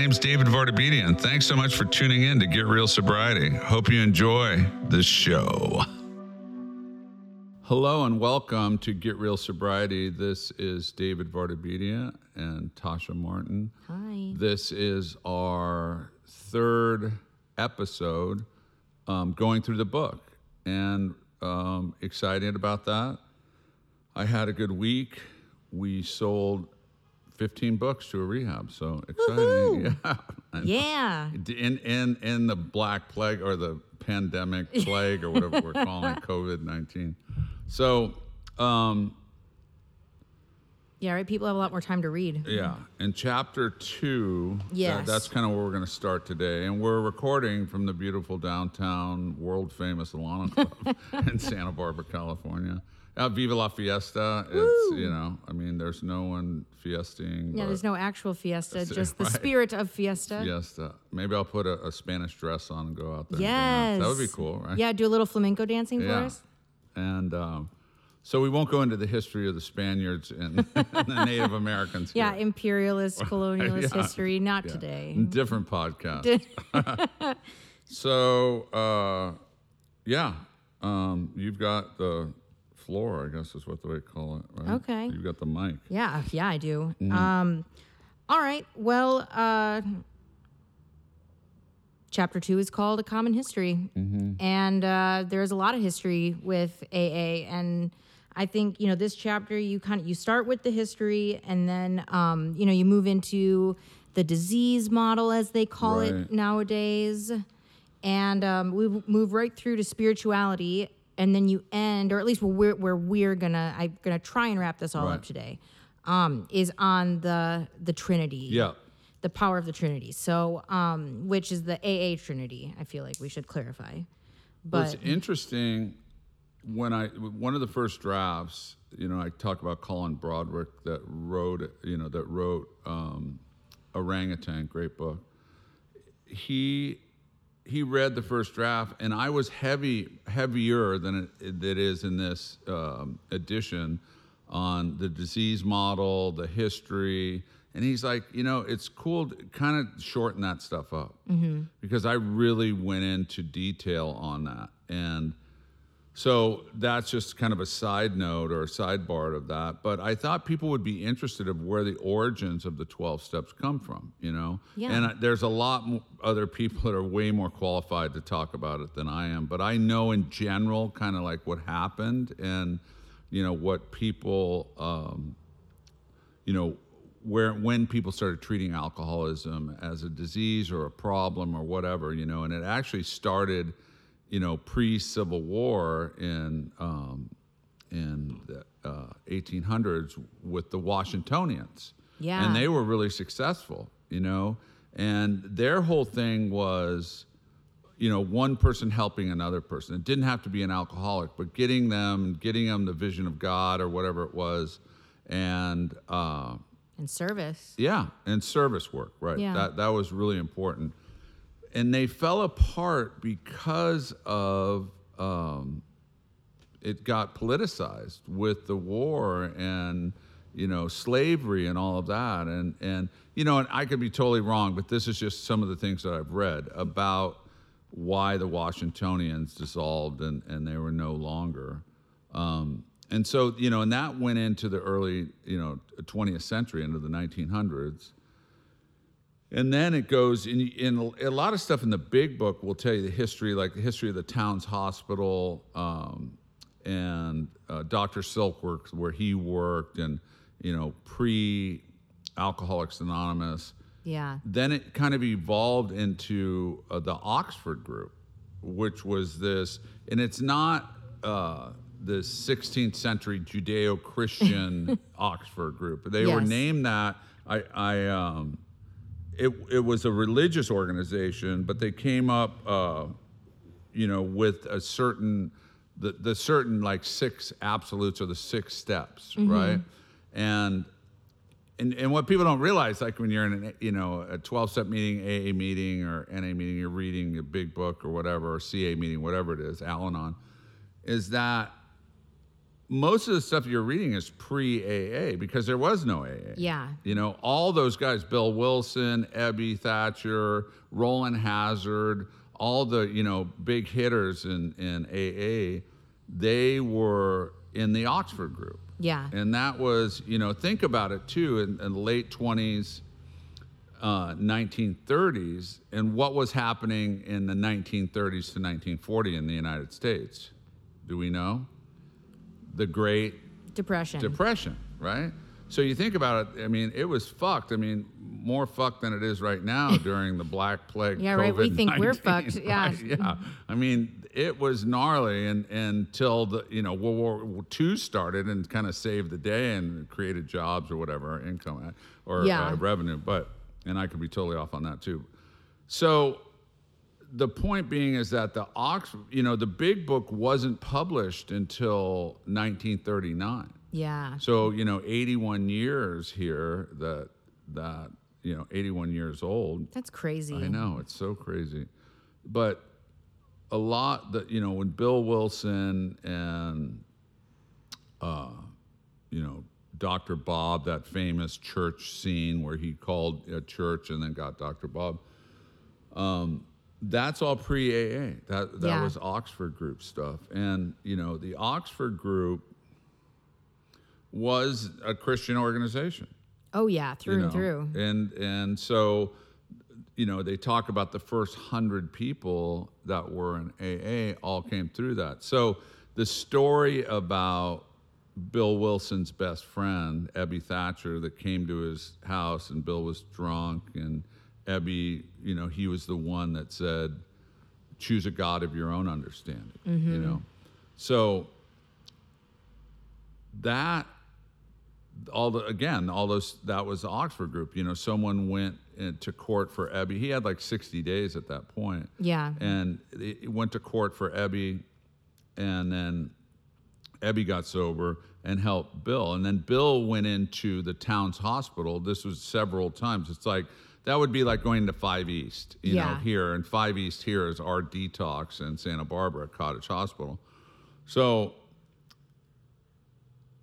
name's David Vardabedian. Thanks so much for tuning in to Get Real Sobriety. Hope you enjoy this show. Hello and welcome to Get Real Sobriety. This is David Vardabedian and Tasha Martin. Hi. This is our third episode um, going through the book, and um, excited about that. I had a good week. We sold 15 books to a rehab, so exciting. Woohoo. Yeah. Yeah. in in in the black plague or the pandemic plague or whatever we're calling it, COVID nineteen. So, um, Yeah, right. People have a lot more time to read. yeah, in chapter two, that- that's kind of where we're going to start today, and we're recording from the beautiful downtown, world famous Alano Club in Santa Barbara, California. Uh, Viva la Fiesta! It's you know, I mean, there's no one fiesting. Yeah, there's no actual fiesta, just the right. spirit of fiesta. Fiesta. Maybe I'll put a, a Spanish dress on and go out there. Yes. that would be cool, right? Yeah, do a little flamenco dancing for Yeah. us. And um, so we won't go into the history of the Spaniards and, and the Native Americans. Yeah, here. imperialist, colonialist Yeah. history. Not Yeah. today. Different podcast. so, uh, yeah, um, you've got the floor, I guess is what they call it, right? Okay. You've got the mic. Yeah, yeah, I do. Mm-hmm. Um, all right. Well, uh, chapter two is called A Common History. Mm-hmm. And uh, there's a lot of history with AA. And I think, you know, this chapter, you kind of, you start with the history and then, um, you know, you move into the disease model, as they call Right. it nowadays. And um, we move right through to spirituality. And then you end, or at least where we're, where we're gonna, I'm gonna try and wrap this all Right. up today, um, is on the the Trinity Yeah. the power of the Trinity. So, um, which is the AA Trinity. I feel like we should clarify. Well, But it's interesting when I one of the first drafts, you know, I talk about Colin Broderick that wrote, you know, that wrote um, Orangutan, great book. He he read the first draft, and I was heavy heavier than it, it is in this um, edition on the disease model, the history. And he's like, you know, it's cool to kind of shorten that stuff up because I really went into detail on that. And so that's just kind of a side note or a sidebar of that. But I thought people would be interested of where the origins of the 12 steps come from, you know? Yeah. And I, there's a lot mo- other people that are way more qualified to talk about it than I am. But I know in general kind of like what happened and, you know, what people, um, you know, where when people started treating alcoholism as a disease or a problem or whatever, you know, and it actually started, you know, pre-Civil War in um, in the uh, 1800s with the Washingtonians, Yeah. and they were really successful, you know, and their whole thing was you know, one person helping another person. It didn't have to be an alcoholic, but getting them, getting them the vision of God or whatever it was, and uh, in service. yeah, and service work, right? Yeah. That that was really important, and they fell apart because of um, it got politicized with the war and you know slavery and all of that, and and you know, and I could be totally wrong, but this is just some of the things that I've read about why the Washingtonians dissolved and and they were no longer. Um, and so, you know, and that went into the early, you know, 20th century, into the 1900s. And then it goes in, in a lot of stuff in the big book will tell you the history, like the history of the Towns Hospital um, and uh, Dr. Silkworth, where he worked, and, you know, pre Alcoholics Anonymous Yeah. then it kind of evolved into uh, the Oxford group, which was this, and it's not uh, the 16th century Judeo Christian Oxford group. They were named that. I, I um, it, it was a religious organization, but they came up, uh, you know, with a certain, the, the certain like six absolutes or the six steps, right? And and, and what people don't realize, like when you're in an, you know a 12 step meeting, AA meeting, or NA meeting, you're reading a big book or whatever, or CA meeting, whatever it is, Al-Anon, is that most of the stuff you're reading is pre AA because there was no AA. Yeah. You know, all those guys, Bill Wilson, Ebby Thatcher, Rowland Hazard, all the, you know, big hitters in, in AA, they were in the Oxford group. Yeah. And that was, you know, think about it too, in, in the late 20s, uh, 1930s, and what was happening in the 1930s to 1940 in the United States. Do we know? The Great Depression. Depression, right? So you think about it, I mean, it was fucked. I mean, more fucked than it is right now during the Black Plague. Yeah, right, we think we're COVID-19, fucked, yeah. right? Yeah. I mean, it was gnarly and, until the, you know, World War II started and kind of saved the day and created jobs or whatever, income or Yeah. uh, revenue. But, and I could be totally off on that too. So the point being is that the Oxford, you know, the big book wasn't published until 1939. yeah. So, you know, 81 years here that, that, you know, 81 years old. That's crazy. I know, it's so crazy. But a lot that, you know, when Bill Wilson and, uh, you know, Dr. Bob, that famous church scene where he called a church and then got Dr. Bob, um, that's all pre AA. That, that Yeah. was Oxford group stuff. And, you know, the Oxford group was a Christian organization Oh yeah, through you and through. And and so, you know, they talk about the first hundred people that were in AA all came through that. So the story about Bill Wilson's best friend, Ebby Thatcher, that came to his house and Bill was drunk and Ebby, you know, he was the one that said, choose a God of your own understanding. You mm-hmm. know? So that all the again all those that was the oxford group you know someone went in- to court for ebby he had like 60 days at that point Yeah. and it went to court for ebby and then ebby got sober and helped bill and then bill went into the Towns Hospital this was several times it's like that would be like going to five east you know here and five east here is our detox in santa barbara cottage hospital so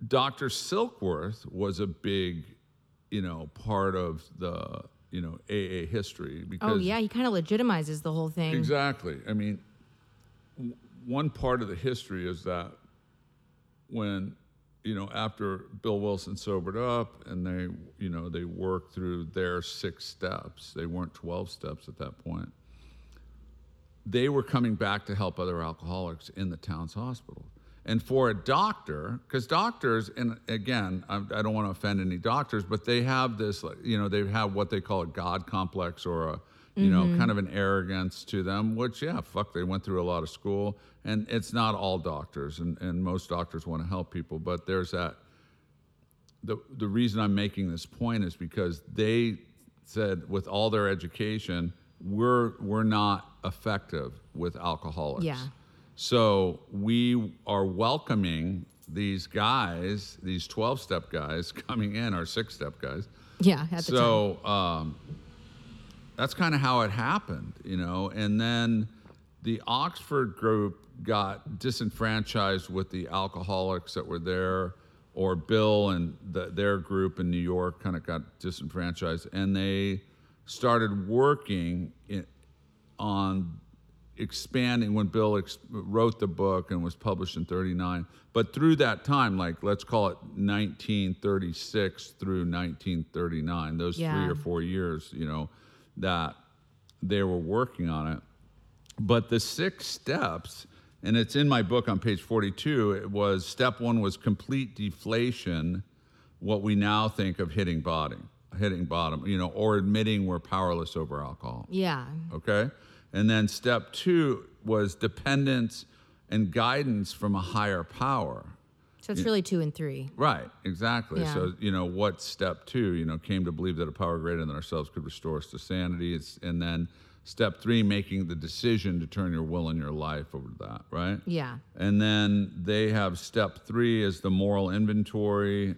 Dr. Silkworth was a big, you know, part of the, you know, AA history oh, because Oh yeah, he kind of legitimizes the whole thing. Exactly. I mean, w- one part of the history is that when, you know, after Bill Wilson sobered up and they, you know, they worked through their six steps, they weren't 12 steps at that point, they were coming back to help other alcoholics in the Towns Hospital. And for a doctor, because doctors, and again, I, I don't want to offend any doctors, but they have this, you know, they have what they call a God complex or a, you know, kind of an arrogance to them, which, yeah, fuck, they went through a lot of school. And it's not all doctors, and, and most doctors want to help people, but there's that. The, the reason I'm making this point is because they said, with all their education, we're, we're not effective with alcoholics. Yeah. So we are welcoming these guys, these 12 step guys coming in, our six step guys. Yeah, at the time. So um, that's kind of how it happened, you know. And then the Oxford group got disenfranchised with the alcoholics that were there, or Bill and the, their group in New York kind of got disenfranchised, and they started working in, on expanding when Bill ex- wrote the book and was published in 39. But through that time, like let's call it 1936 through 1939, those three or four years, you know, that they were working on it. But the six steps, and it's in my book on page 42, it was step one was complete deflation, what we now think of hitting bottom, hitting bottom, you know, or admitting we're powerless over alcohol yeah. okay? And then step two was dependence and guidance from a higher power. So it's really two and three. Right, exactly. Yeah. So, you know, what step two, you know, came to believe that a power greater than ourselves could restore us to sanity. It's, and then step three, making the decision to turn your will and your life over to that, right? Yeah. And then they have step three is the moral inventory,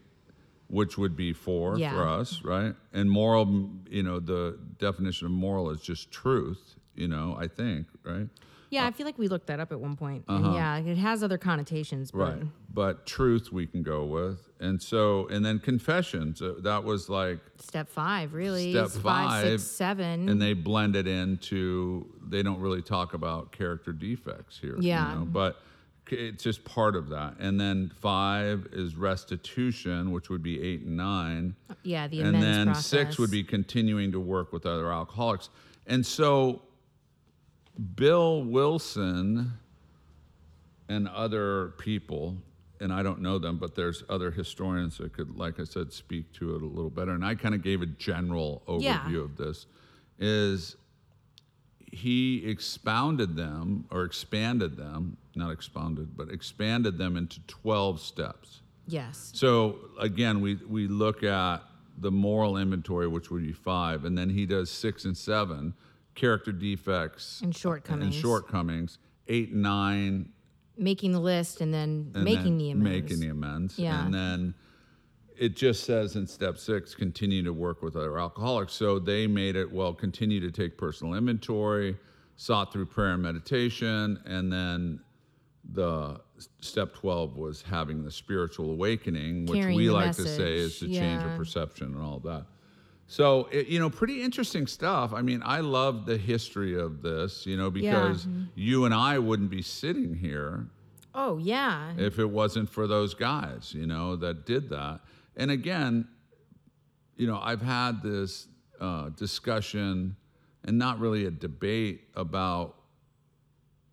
which would be four Yeah. for us, right? And moral, you know, the definition of moral is just truth, You know, I think right. Yeah, I feel like we looked that up at one point. And yeah, it has other connotations. But Uh-huh. Right. But truth we can go with. And so, and then confessions, uh, that was like, Step five, really. Step is five, six, five, seven. and they blend it into, they don't really talk about character defects here. you Yeah. know, But c- it's just part of that. And then five is restitution, which would be eight and nine. yeah, the and amends then process. six would be continuing to work with other alcoholics. And so Bill Wilson and other people, and I don't know them, but there's other historians that could, like I said, speak to it a little better. And I kind of gave a general overview Yeah. of this. Is he expounded them or expanded them, not expounded, but expanded them into 12 steps. Yes. So again, we we look at the moral inventory, which would be five, and then he does six and seven, character defects And shortcomings. and shortcomings. Eight nine, Making the list and then and making then the amends. Making the amends. Yeah. And then it just says in step six, continue to work with other alcoholics. So they made it well, continue to take personal inventory, sought through prayer and meditation, and then the step 12 was having the spiritual awakening, which Carrying we like to say is message, the change of perception and all that. So, it, you know, pretty interesting stuff. I mean, I love the history of this, you know, Yeah. because you and I wouldn't be sitting here Oh, yeah. if it wasn't for those guys, you know, that did that. And again, you know, I've had this uh, discussion and not really a debate about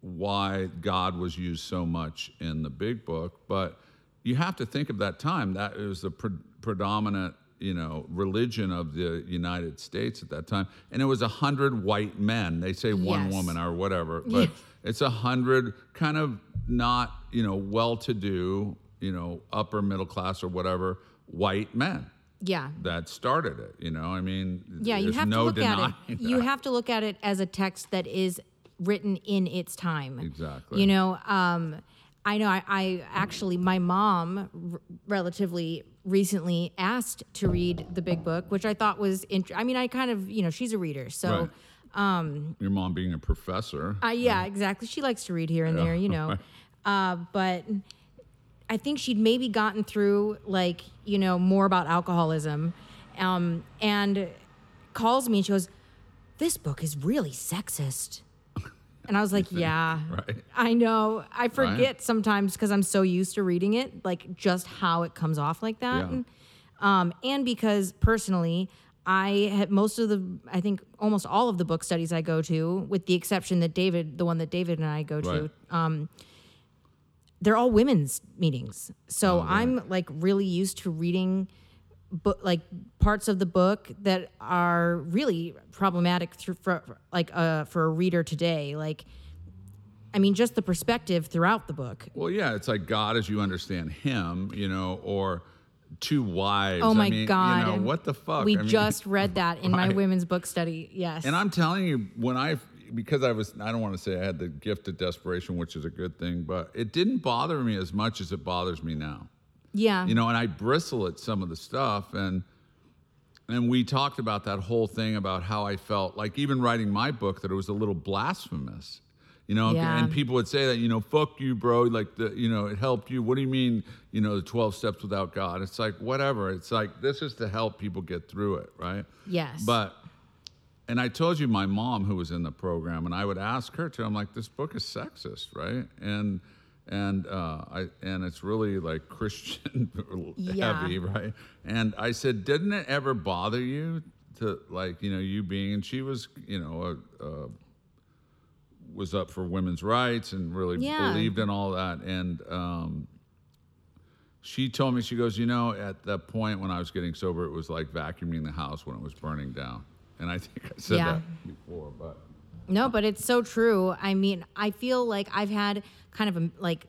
why God was used so much in the big book, but you have to think of that time. That was the pre- predominant, you know, religion of the United States at that time, and it was a hundred white men. They say one Yes. woman or whatever, but it's a hundred kind of not, you know, well-to-do, you know, upper middle class or whatever white men yeah. that started it. You know, I mean, Yeah, you have no to look at it. You have to look at it as a text that is written in its time. Exactly. You know, um, I know I, I actually, my mom r- relatively recently asked to read the big book, which I thought was, int- I mean, I kind of, you know, she's a reader. So, Right. Your mom being a professor. uh, yeah, exactly. She likes to read here and there, you know. Uh, but I think she'd maybe gotten through like, you know, more about alcoholism um, and calls me and she goes, This book is really sexist. And I was like, Yeah, Right. I know. I forget sometimes because I'm so used to reading it, like just how it comes off like that. Yeah. Um, and because personally, I had most of the, I think almost all of the book studies I go to, with the exception that David, the one that David and I go to, Right. they're all women's meetings. Oh, So I'm like really used to reading book like parts of the book that are really problematic through for like uh for a reader today. Like I mean just the perspective throughout the book. Well, yeah, it's like God as you understand Him, you know, or To Wives. Oh I my mean, god. You know, what the fuck? We I mean, just read that in my women's book study. Yes. And I'm telling you, when I, because I was, I don't want to say I had the gift of desperation, which is a good thing, but it didn't bother me as much as it bothers me now. Yeah. You know, and I bristle at some of the stuff, and and we talked about that whole thing about how I felt like even writing my book that it was a little blasphemous. You know, Yeah. and people would say that, you know, fuck you, bro. Like the, you know, it helped you. What do you mean, you know, the 12 steps without God? It's like, whatever. It's like, this is to help people get through it, right? Yes. But, and I told you my mom who was in the program, and I would ask her too. I'm like, this book is sexist, right? And and uh, I and it's really like Christian Yeah. heavy, right? And I said, didn't it ever bother you to like you know you being? And she was you know a, a, was up for women's rights and really Yeah. believed in all that. And um, she told me, she goes, you know, at that point when I was getting sober, it was like vacuuming the house when it was burning down. And I think I said Yeah. that before, but No, but it's so true. I mean, I feel like I've had kind of a, like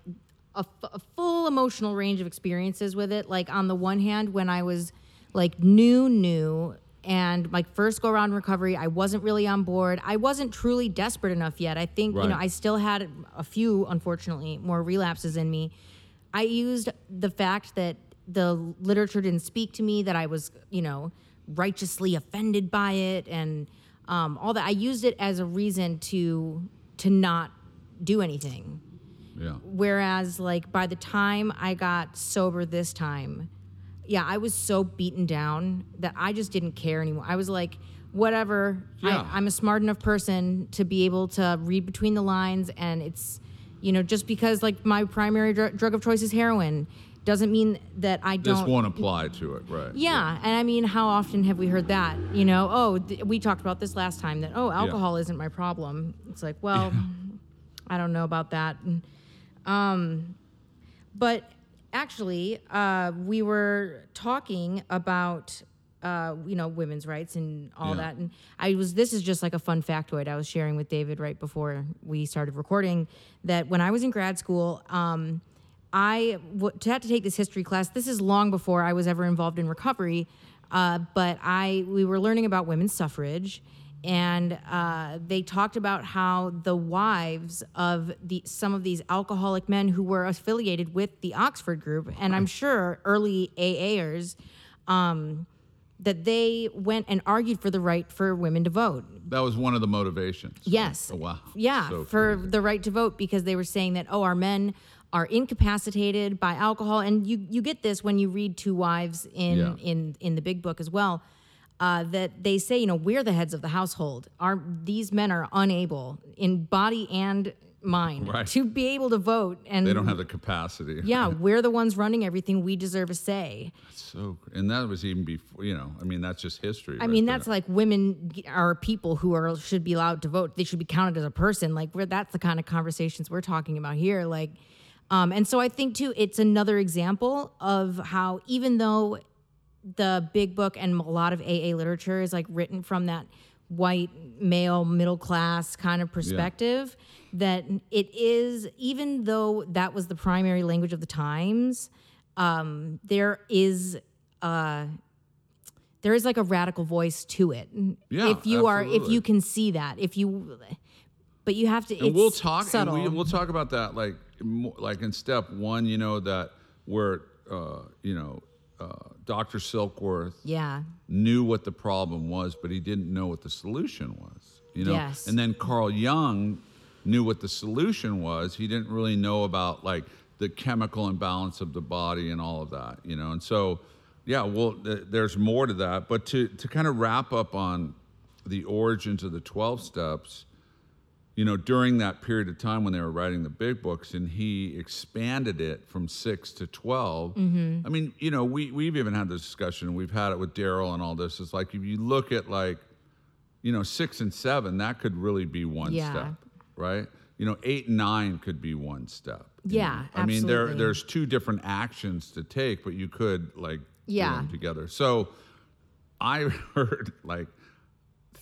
a, f- a full emotional range of experiences with it. Like on the one hand, when I was like new, new, and my first go around recovery, I wasn't really on board. I wasn't truly desperate enough yet. I think you know I still had a few, unfortunately, more relapses in me. I used the fact that the literature didn't speak to me, that I was, you know, righteously offended by it, and um, all that. I used it as a reason to to not do anything. Yeah. Whereas, like, by the time I got sober this time, yeah, I was so beaten down that I just didn't care anymore. I was like, whatever. Yeah. I, I'm a smart enough person to be able to read between the lines, and it's, you know, just because like my primary dr- drug of choice is heroin, doesn't mean that I don't. This won't apply to it, right? Yeah, and I mean, how often have we heard that? You know, oh, th- we talked about this last time that oh, alcohol isn't my problem. It's like, well, I don't know about that. Um, but actually, uh, we were talking about uh, you know women's rights and all Yeah. that, and I was. This is just like a fun factoid I was sharing with David right before we started recording. That when I was in grad school. Um, I w- had to take this history class. This is long before I was ever involved in recovery, uh, but I we were learning about women's suffrage, and uh, they talked about how the wives of the some of these alcoholic men who were affiliated with the Oxford group, and I'm sure early AAers, um, that they went and argued for the right for women to vote. That was one of the motivations. Yes. Oh, wow. Yeah, So for crazy. the right to vote because they were saying that oh, our men are incapacitated by alcohol, and you you get this when you read To Wives in Yeah. in in the Big Book as well. Uh, that they say, you know, we're the heads of the household. Our these men are unable in body and mind Right. to be able to vote, and They don't have the capacity. yeah, we're the ones running everything. We deserve a say. So, and that was even before, you know, I mean, that's just history. I mean, that's like women are people who are should be allowed to vote. They should be counted as a person. Like we're that's the kind of conversations we're talking about here. Like, um, and so I think too, it's another example of how even though the big book and a lot of AA literature is like written from that white male middle class kind of perspective that it is even though that was the primary language of the times um, there is uh, there is like a radical voice to it. Yeah, if you are if you can see that if you but you have to and we'll talk subtle. and we, we'll talk about that like like in step one you know that where uh, you know uh, dr silkworth yeah. knew what the problem was but he didn't know what the solution was you know? Yes. and then carl jung knew what the solution was. He didn't really know about like the chemical imbalance of the body and all of that you know? And so yeah well th- there's more to that. But to to kind of wrap up on the origins of the 12 steps you know, during that period of time when they were writing the big books and he expanded it from six to 12. Mm-hmm. I mean, you know, we, we've even had this discussion, we've had it with Daryl and all this. It's like if you look at like, you know, six and seven, that could really be one Yeah. step, right? You know, eight and nine could be one step. Yeah, know? I mean, there there's two different actions to take, but you could like Yeah. do them together. So I heard like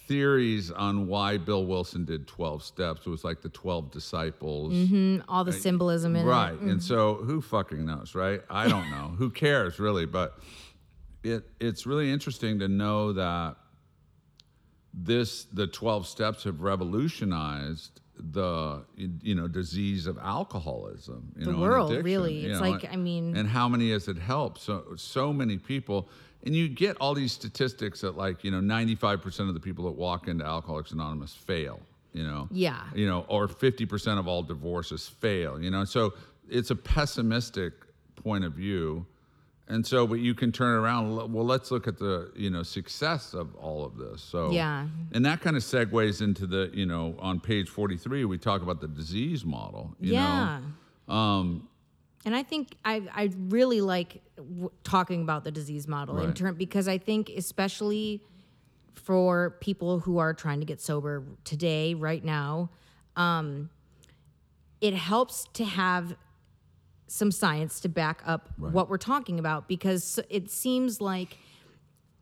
theories on why Bill Wilson did 12 steps. It was like the 12 disciples. Mm, all the symbolism in Right. it And so who fucking knows, right? I don't know. who cares really, but it it's really interesting to know that this the 12 steps have revolutionized the you know disease of alcoholism you The know world, really. you It's know, like, I mean- and how many has it helped so so many people and you get all these statistics that like you know 95% of the people that walk into alcoholics anonymous fail you know? Yeah. you know or 50% of all divorces fail you know? So it's a pessimistic point of view. And so but you can turn around well let's look at the you know success of all of this. So Yeah. and that kind of segues into the you know on page 43 we talk about the disease model you yeah. Know um And I think I, I really like w- talking about the disease model in Right. term because I think especially for people who are trying to get sober today, right now, um, it helps to have some science to back up what we're talking about because it seems like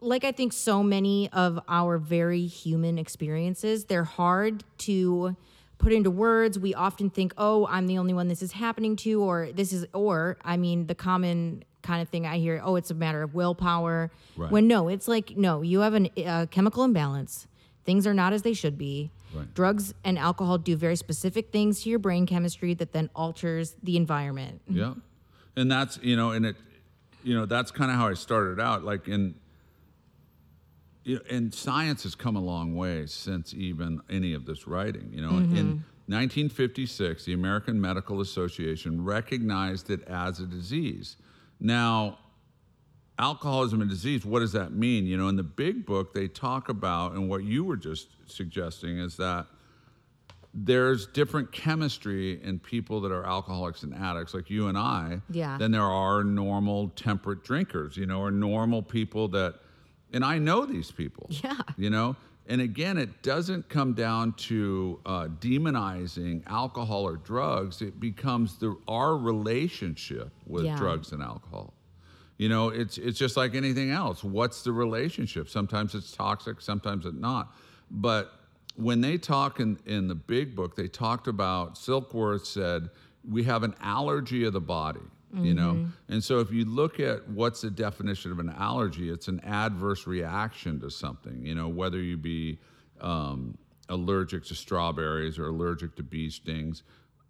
like I think so many of our very human experiences, they're hard to put into words. We often think, "Oh, I'm the only one this is happening to," or this is, or I mean, the common kind of thing I hear, "Oh, it's a matter of willpower." Right. When no, it's like, no, you have an- a chemical imbalance. Things are not as they should be. Right. Drugs and alcohol do very specific things to your brain chemistry that then alters the environment. Yeah. And that's, you know, and it, you know, that's kind of how I started out. Like in, you know, and science has come a long way since even any of this writing. You know, Mm-hmm. in 1956, the American Medical Association recognized it as a disease. Now, alcoholism and disease, what does that mean? You know, in the big book, they talk about, and what you were just suggesting is that there's different chemistry in people that are alcoholics and addicts, like you and I, Yeah. than there are normal temperate drinkers, you know, or normal people that, and I know these people, Yeah. you know, and again, it doesn't come down to uh, demonizing alcohol or drugs. It becomes the our relationship with Yeah. drugs and alcohol. You know, it's it's just like anything else. What's the relationship? Sometimes it's toxic, sometimes it's not. But when they talk in, in the big book, they talked about Silkworth said, we have an allergy of the body, you know? And so if you look at what's the definition of an allergy, it's an adverse reaction to something, you know, whether you be um, allergic to strawberries or allergic to bee stings.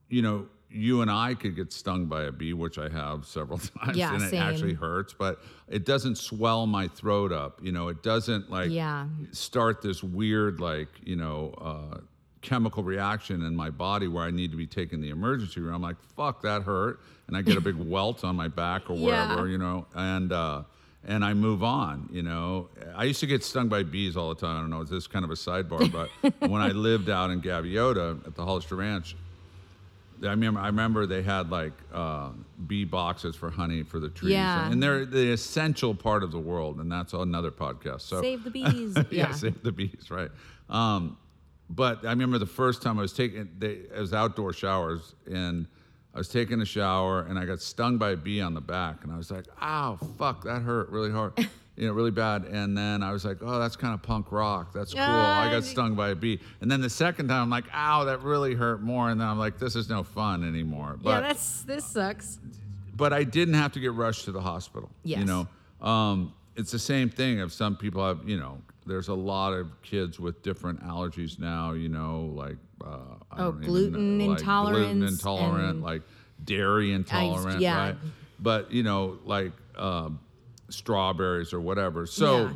You know, you and I could get stung by a bee, which I have several times, Yeah, and it same. actually hurts, but it doesn't swell my throat up. You know, it doesn't like Yeah. start this weird like you know uh, chemical reaction in my body where I need to be taken to the emergency room. I'm like, fuck, that hurt, and I get a big welt on my back or Yeah. wherever, you know, and uh, and I move on. You know, I used to get stung by bees all the time. I don't know, is this kind of a sidebar, but when I lived out in Gaviota at the Hollister Ranch. I remember, I remember they had like uh, bee boxes for honey for the trees, Yeah. and they're the essential part of the world, and that's another podcast. So Save the bees. yeah, yeah. save the bees, right? Um, but I remember the first time I was taking, they, it was outdoor showers, and I was taking a shower, and I got stung by a bee on the back, and I was like, "Ow, fuck, that hurt really hard." You know, really bad. And then I was like, oh, that's kind of punk rock. That's cool. I got stung by a bee. And then the second time, I'm like, ow, that really hurt more. And then I'm like, this is no fun anymore. But yeah, that's this sucks. but I didn't have to get rushed to the hospital. Yes. You know, um, it's the same thing. If some people have, you know, there's a lot of kids with different allergies now. You know, like uh, Oh, gluten know, like gluten intolerant, like dairy intolerant, yeah. right? But you know, like um, strawberries or whatever. So Yeah.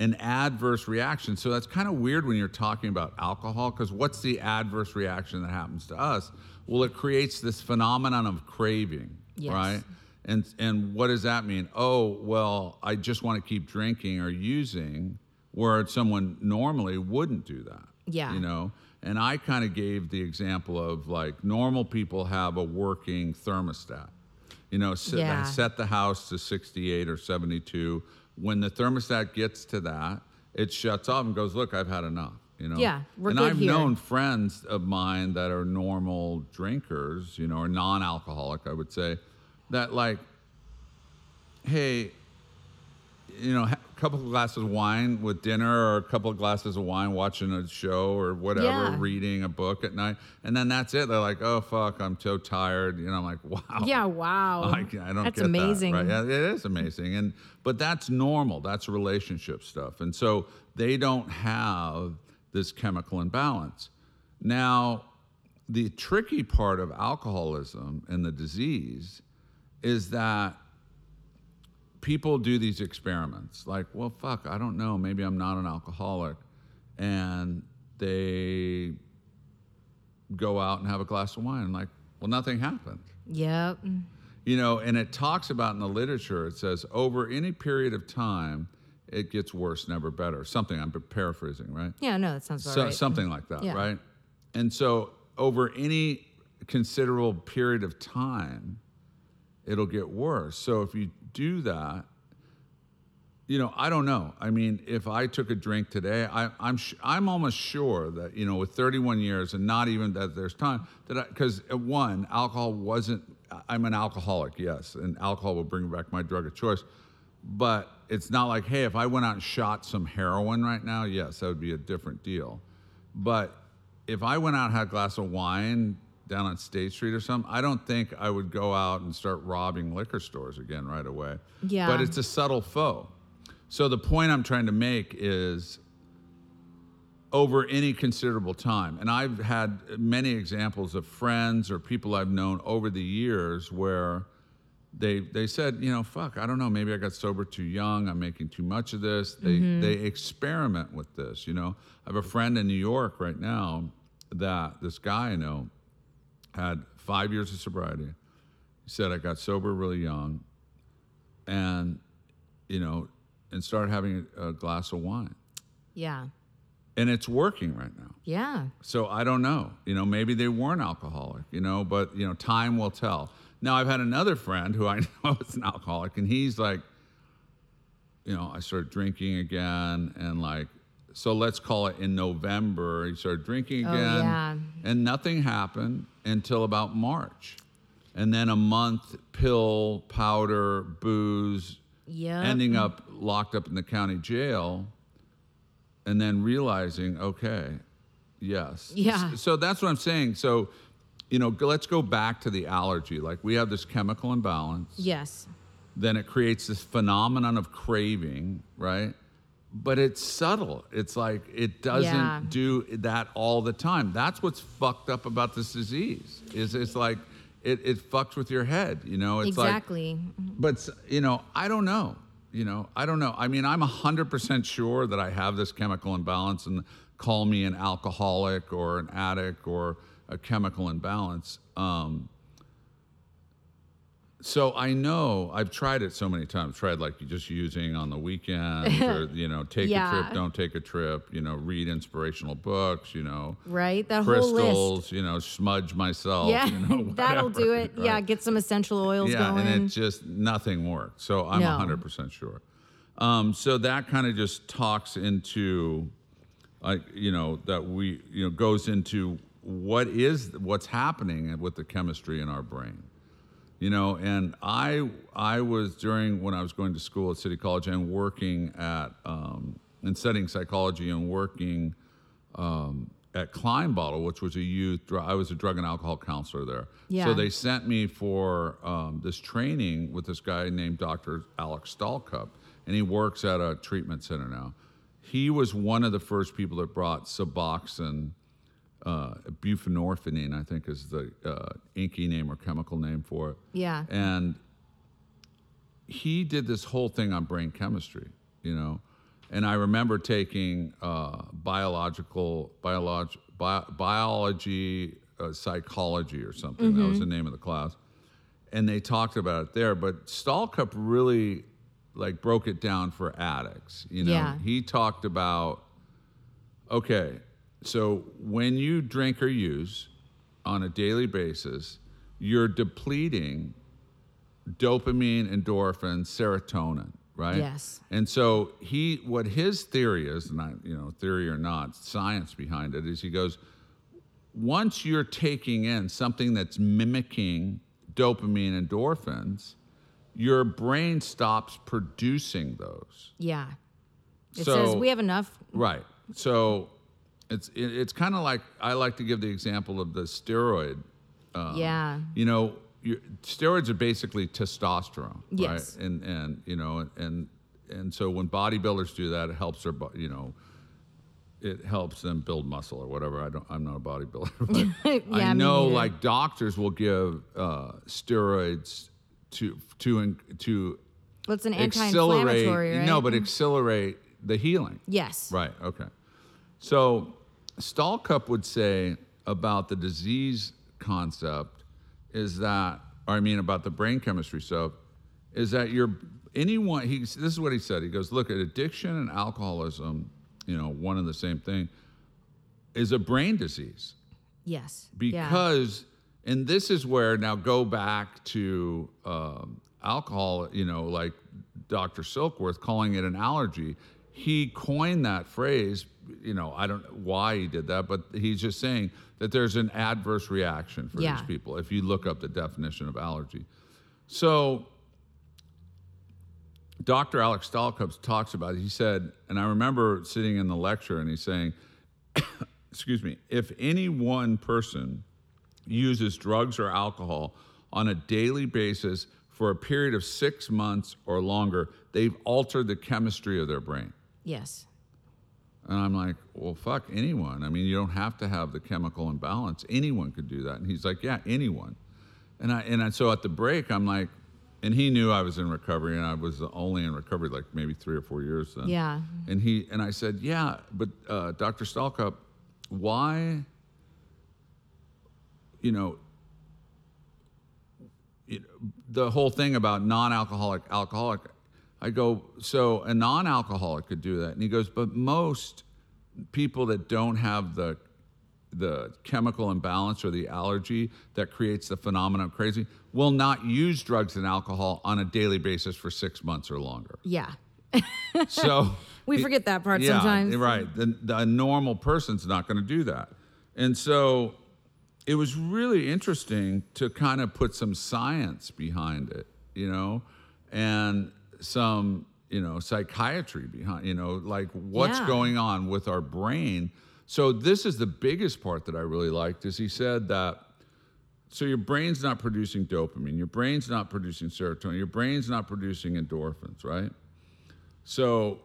an adverse reaction. So that's kind of weird when you're talking about alcohol because what's the adverse reaction that happens to us? Well, it creates this phenomenon of craving, Yes. right? And and what does that mean? Oh, well, I just want to keep drinking or using where someone normally wouldn't do that. Yeah. You know? And I kind of gave the example of like normal people have a working thermostat. You know, set, Yeah. set the house to 68 or 72. When the thermostat gets to that, it shuts off and goes, "Look, I've had enough." You know. Yeah, we're and good I've here. known friends of mine that are normal drinkers, you know, or non-alcoholic, I would say, that like, hey, you know, a couple of glasses of wine with dinner, or a couple of glasses of wine watching a show or whatever, Yeah. reading a book at night, and then that's it. They're like, "Oh fuck, I'm so tired." You know, I'm like, "Wow." Yeah, wow. I, I don't That's get amazing. that. Right? Yeah, it is amazing, and but that's normal. That's relationship stuff, and so they don't have this chemical imbalance. Now, the tricky part of alcoholism and the disease is that people do these experiments like well fuck i don't know maybe i'm not an alcoholic and they go out and have a glass of wine and like well nothing happened Yep. you know, and it talks about in the literature, it says over any period of time, it gets worse, never better. Something I'm paraphrasing, right? Yeah, no, that sounds So, right. Something like that, Yeah. right? And so over any considerable period of time, it'll get worse. So if you do that, you know, I don't know. I mean, if I took a drink today, I, I'm sh- I'm almost sure that you know, with 31 years and not even that there's time that because one, alcohol wasn't. I'm an alcoholic, yes, and alcohol will bring back my drug of choice. But it's not like, hey, if I went out and shot some heroin right now, yes, that would be a different deal. But if I went out and had a glass of wine down on State Street or something, I don't think I would go out and start robbing liquor stores again right away. Yeah. But it's a subtle foe. So the point I'm trying to make is over any considerable time, and I've had many examples of friends or people I've known over the years where they they said, you know, fuck, I don't know, maybe I got sober too young. I'm making too much of this. They mm-hmm. they experiment with this. You know, I have a friend in New York right now that this guy I know had five years of sobriety. He said I got sober really young, and you know, and started having a, a glass of wine, Yeah. and it's working right now. Yeah. So I don't know. You know, maybe they weren't alcoholic, you know, but you know, time will tell. Now I've had another friend who I know is an alcoholic and he's like, you know, I started drinking again and like so let's call it in November, he started drinking Oh, again. yeah. And nothing happened until about March. And then a month pill, powder, booze, Yep. ending up locked up in the county jail and then realizing okay yes Yeah. So that's what i'm saying so you know let's go back to the allergy like we have this chemical imbalance Yes. then it creates this phenomenon of craving right but it's subtle. It's like it doesn't Yeah. do that all the time. That's what's fucked up about this disease is it's like it, it fucks with your head you know? It's like exactly. but you know i don't know you know? I don't know. I mean i'm 100% sure that i have this chemical imbalance and call me an alcoholic or an addict or a chemical imbalance. Um, so i know i've tried it so many times tried like just using on the weekends or you know take a trip don't take a trip you know read inspirational books you know right? That whole list. crystals you know smudge myself Yeah, you know, that'll do it. Yeah, get some essential oils yeah, going. and it just nothing worked. So I'm No. 100% sure. Um, so that kind of just talks into, like you know, that we you know goes into what is what's happening with the chemistry in our brain. You know, and I I was during when I was going to school at City College and working at um, and studying psychology and working um, at Klein Bottle, which was a youth. I was a drug and alcohol counselor there. Yeah. So they sent me for um, this training with this guy named Dr. Alex Stalcup, and he works at a treatment center now. He was one of the first people that brought Suboxone, uh, buprenorphine, I think is the uh, inky name or chemical name for it. Yeah. And he did this whole thing on brain chemistry, you know. And I remember taking uh, biological, biolog, bi- biology, uh, psychology or something. That was the name of the class. And they talked about it there. But Stalcup really like broke it down for addicts. You know, Yeah. he talked about okay, so when you drink or use on a daily basis, you're depleting dopamine, endorphin, serotonin, right? Yes. And so he, what his theory is, and I, you know, theory or not, science behind it is he goes, once you're taking in something that's mimicking dopamine, endorphins, your brain stops producing those. yeah. It So- says we have enough. Right. So it's it, it's kind of like I like to give the example of the steroid. Um, yeah. You know, you steroids are basically testosterone, Yes. right? And and you know and and so when bodybuilders do that, it helps their you know. It helps them build muscle or whatever. I don't. I'm not a bodybuilder, Yeah, I know like doctors will give uh, steroids to to to Well, it's an anti-inflammatory, right? No, but accelerate the healing. yes. Right. Okay. So Stalcup would say about the disease concept is that, or I mean about the brain chemistry stuff, is that you're anyone. He this is what he said. He goes, look at addiction and alcoholism. You know, one and the same thing is a brain disease Yes. yeah. because and this is where now go back to um, alcohol you know like dr silkworth calling it an allergy he coined that phrase you know i don't know why he did that but he's just saying that there's an adverse reaction for Yeah. these people if you look up the definition of allergy so Dr. Alex Stalcup talks about it. He said, and I remember sitting in the lecture and he's saying, excuse me, if any one person uses drugs or alcohol on a daily basis for a period of six months or longer, they've altered the chemistry of their brain. yes. And I'm like, well, fuck anyone. I mean, you don't have to have the chemical imbalance. Anyone could do that. And he's like, yeah, anyone. And I and I, so at the break, I'm like, and he knew I was in recovery, and I was only in recovery like maybe three or four years then. Yeah. And he and I said, yeah, but uh, Dr. Stalcup, why? You know, you know, the whole thing about non-alcoholic alcoholic. I go, so a non-alcoholic could do that, and he goes, but most people that don't have the the chemical imbalance or the allergy that creates the phenomenon of crazy will not use drugs and alcohol on a daily basis for six months or longer. Yeah. So We forget that part yeah, sometimes. Right. The, the normal person's not going to do that. And so it was really interesting to kind of put some science behind it, you know, and some, you know, psychiatry behind, you know, like what's Yeah. going on with our brain. So this is the biggest part that I really liked is he said that so your brain's not producing dopamine, your brain's not producing serotonin, your brain's not producing endorphins, right? So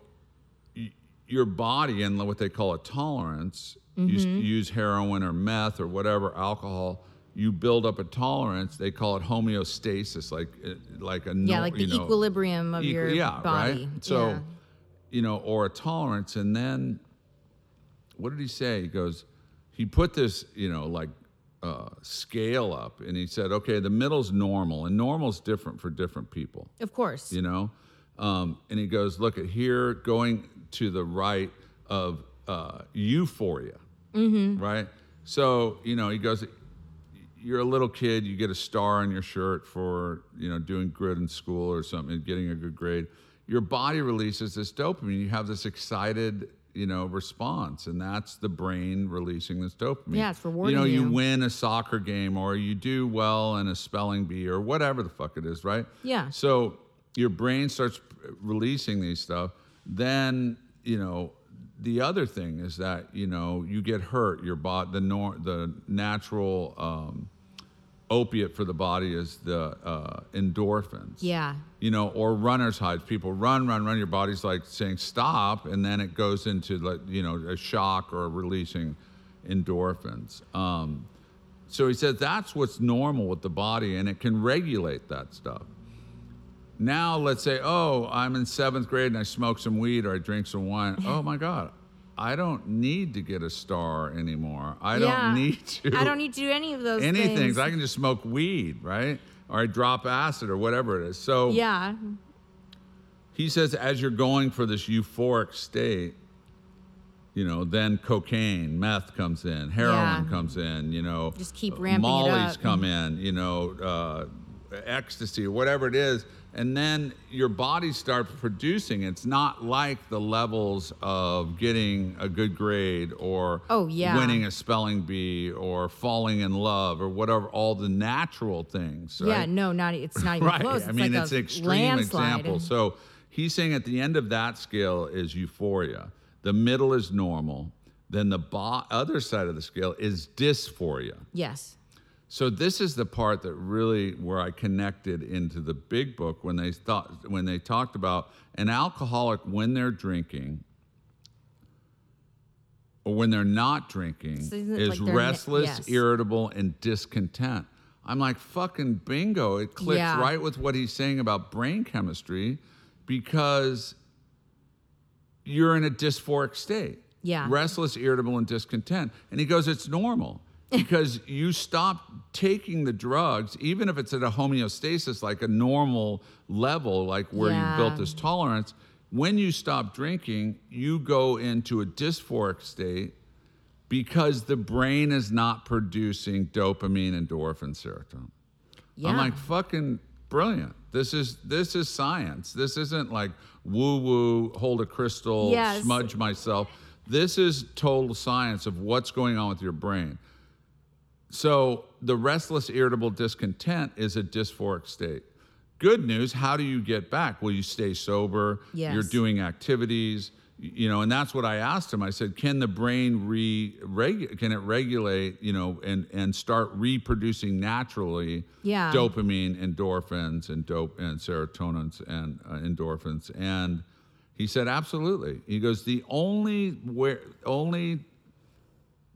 y- your body and what they call a tolerance, you s- Mm-hmm. use heroin or meth or whatever alcohol, you build up a tolerance. They call it homeostasis, like uh, like a yeah, no- like the know, equilibrium of equi- your yeah, body. right. So, Yeah. you know, or a tolerance, and then what did he say? He goes, he put this, you know, like uh, scale up, and he said, okay, the middle's normal, and normal's different for different people Of course. you know um, and he goes look at here going to the right of uh, euphoria right so you know he goes you're a little kid you get a star on your shirt for you know doing good in school or something getting a good grade your body releases this dopamine you have this excited you know response and that's the brain releasing this dopamine Yeah, it's rewarding. you know you you. win a soccer game or you do well in a spelling bee or whatever the fuck it is right Yeah. so your brain starts releasing these stuff. Then you know the other thing is that you know you get hurt. Your body, the nor- the natural um, opiate for the body is the uh, endorphins. Yeah. You know, or runner's highs. People run, run, run. Your body's like saying stop, and then it goes into like you know a shock or releasing endorphins. Um, so he said that's what's normal with the body, and it can regulate that stuff. Now let's say, oh, I'm in seventh grade and I smoke some weed or I drink some wine. Oh my God, I don't need to get a star anymore. I Yeah. don't need to. I don't need to do any of those anything. things. I can just smoke weed, right? Or I drop acid or whatever it is. So yeah. he says, as you're going for this euphoric state, you know, then cocaine, meth comes in, heroin Yeah. comes in, you know, Just keep ramping it Molly's come in, you know, uh, ecstasy or whatever it is, and then your body starts producing. It's not like the levels of getting a good grade or Oh, yeah. winning a spelling bee or falling in love or whatever, all the natural things. Yeah, no, not it's not even right. close. I mean, like it's an extreme example. So he's saying at the end of that scale is euphoria. The middle is normal. Then the bo- other side of the scale is dysphoria. yes. So this is the part that really where I connected into the big book when they thought when they talked about an alcoholic when they're drinking or when they're not drinking So is like restless, yes. irritable, and discontent. I'm like fucking bingo. It clicks Yeah. right with what he's saying about brain chemistry because you're in a dysphoric state. Yeah. Restless, irritable, and discontent. And he goes, it's normal because you stop taking the drugs, even if it's at a homeostasis, like a normal level, like where you built this tolerance. When you stop drinking, you go into a dysphoric state because the brain is not producing dopamine, endorphin, serotonin. Yeah. I'm like fucking brilliant. This is this is science. This isn't like woo woo, hold a crystal, Yes. smudge myself. This is total science of what's going on with your brain. So the restless, irritable discontent is a dysphoric state. Good news, how do you get back? Well, you stay sober, yes. you're doing activities, you know, and that's what I asked him. I said, can the brain re regu- can it regulate, you know, and and start reproducing naturally Yeah. dopamine, endorphins, and dope and serotonins and uh, endorphins? And he said, absolutely. He goes, the only where only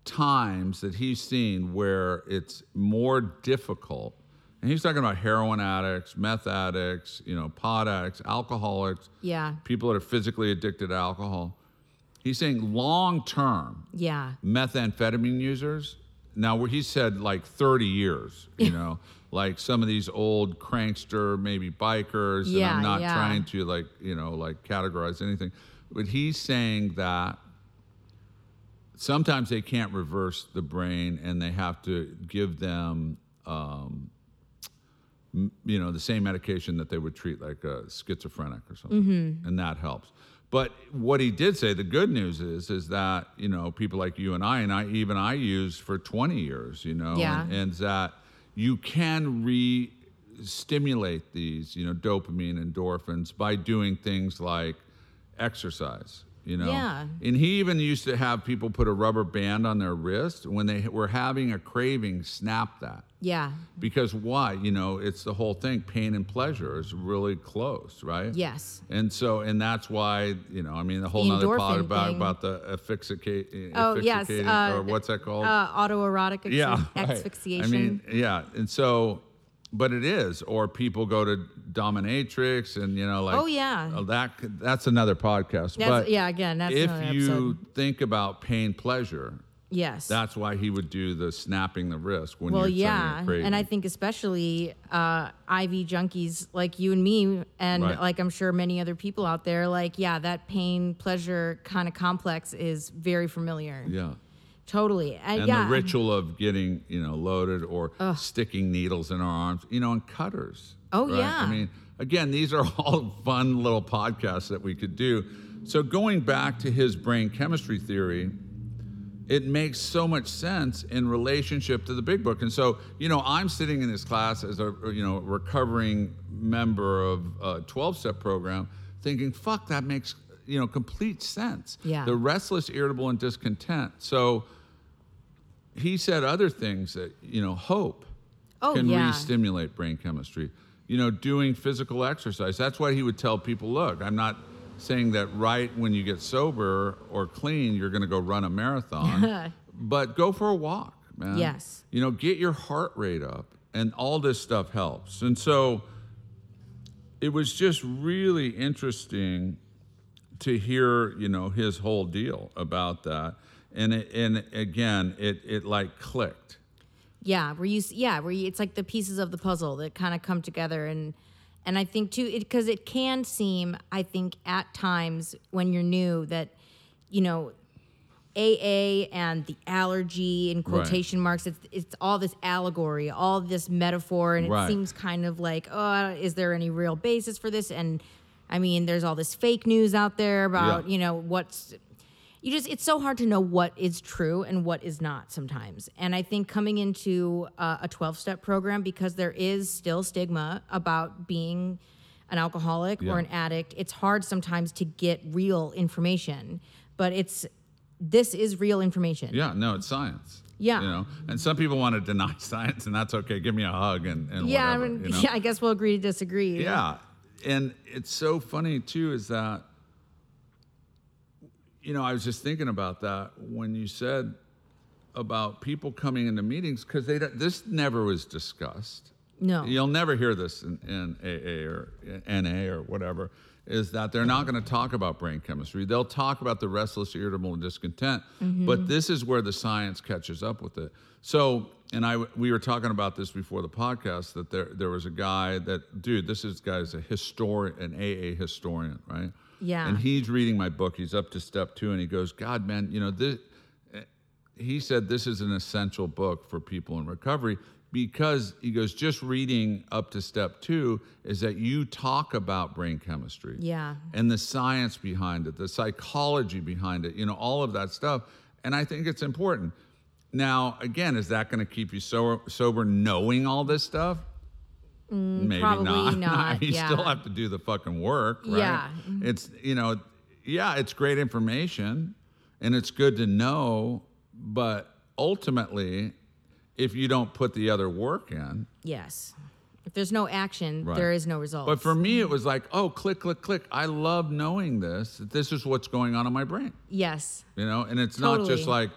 times that he's seen where it's more difficult And he's talking about heroin addicts, meth addicts, you know, pot addicts, alcoholics, Yeah. people that are physically addicted to alcohol. He's saying long term, Yeah. methamphetamine users. Now, where he said like 30 years, you know, like some of these old crankster, maybe bikers. and Yeah, I'm not yeah. trying to like, you know, like categorize anything, but he's saying that sometimes they can't reverse the brain and they have to give them, um, m- you know, the same medication that they would treat like a schizophrenic or something, Mm-hmm. and that helps. But what he did say, the good news is, is that you know people like you and I, and I even I used for 20 years, you know, Yeah. and, and that you can re-stimulate these, you know, dopamine, endorphins by doing things like exercise. You know, Yeah. and he even used to have people put a rubber band on their wrist when they were having a craving, snap that Yeah. because why you know it's the whole thing pain and pleasure is really close right Yes. and so and that's why you know i mean the whole The nother part about about the asphyxicate Oh, yes, uh, or what's that called Uh, autoerotic asphy- yeah right. asphyxiation. i mean yeah and so but it is or people go to dominatrix and you know like Oh, yeah. oh, that that's another podcast That's- but yeah, again, that's if you episode. think about pain pleasure yes. that's why he would do the snapping the wrist when well, yeah, and I think especially uh, IV junkies like you and me, and Right. like I'm sure many other people out there, like yeah, that pain pleasure kind of complex is very familiar. yeah Totally, uh, and, and yeah, the ritual of getting you know loaded or sticking needles in our arms you know and cutters Oh, right? yeah. i mean again these are all fun little podcasts that we could do. So going back to his brain chemistry theory it makes so much sense in relationship to the big book. And so you know i'm sitting in this class as a you know recovering member of a 12 step program thinking fuck that makes you know complete sense. Yeah. the restless irritable and discontent. So he said other things that you know hope Oh, can yeah. re-stimulate brain chemistry you know doing physical exercise that's why he would tell people look i'm not saying that right when you get sober or clean you're going to go run a marathon but go for a walk man Yes. you know get your heart rate up and all this stuff helps and so it was just really interesting to hear you know his whole deal about that and it, and again it it like clicked yeah, where you yeah, where you, it's like the pieces of the puzzle that kind of come together, and and I think too, because it, can seem, I think at times when you're new that, you know. AA and the allergy in quotation marks. It's it's all this allegory, all this metaphor, and it Right. seems kind of like, oh, is there any real basis for this? And I mean, there's all this fake news out there about Yeah. you know what's. You just it's so hard to know what is true and what is not sometimes. And I think coming into uh, a 12 step program because there is still stigma about being an alcoholic Yeah. or an addict, it's hard sometimes to get real information. But it's this is real information. yeah no it's science Yeah. you know and some people want to deny science and that's okay give me a hug and, and Yeah, whatever, I mean, you know? yeah, I guess we'll agree to disagree. Yeah. And it's so funny too is that you know, I was just thinking about that when you said about people coming into meetings because they don't, this never was discussed. No. You'll never hear this in, in AA or NA or whatever. Is that they're not going to talk about brain chemistry? They'll talk about the restless, irritable, and discontent. But mm-hmm. this is where the science catches up with it. So, and I we were talking about this before the podcast that there there was a guy that dude, this is guy's a historian, an AA historian, right? Yeah. And he's reading my book. He's up to step two, and he goes, "God, man, you know this." he said this is an essential book for people in recovery because he goes just reading up to step two is that you talk about brain chemistry Yeah. and the science behind it the psychology behind it you know all of that stuff and i think it's important now again is that going to keep you so, sober knowing all this stuff maybe Mm, probably not, you still have to do the fucking work right Yeah. it's you know yeah it's great information and it's good to know but ultimately if you don't put the other work in Yes. If there's no action, Right. there is no result. but for me it was like oh click click click i love knowing this this is what's going on in my brain yes. you know and it's not just like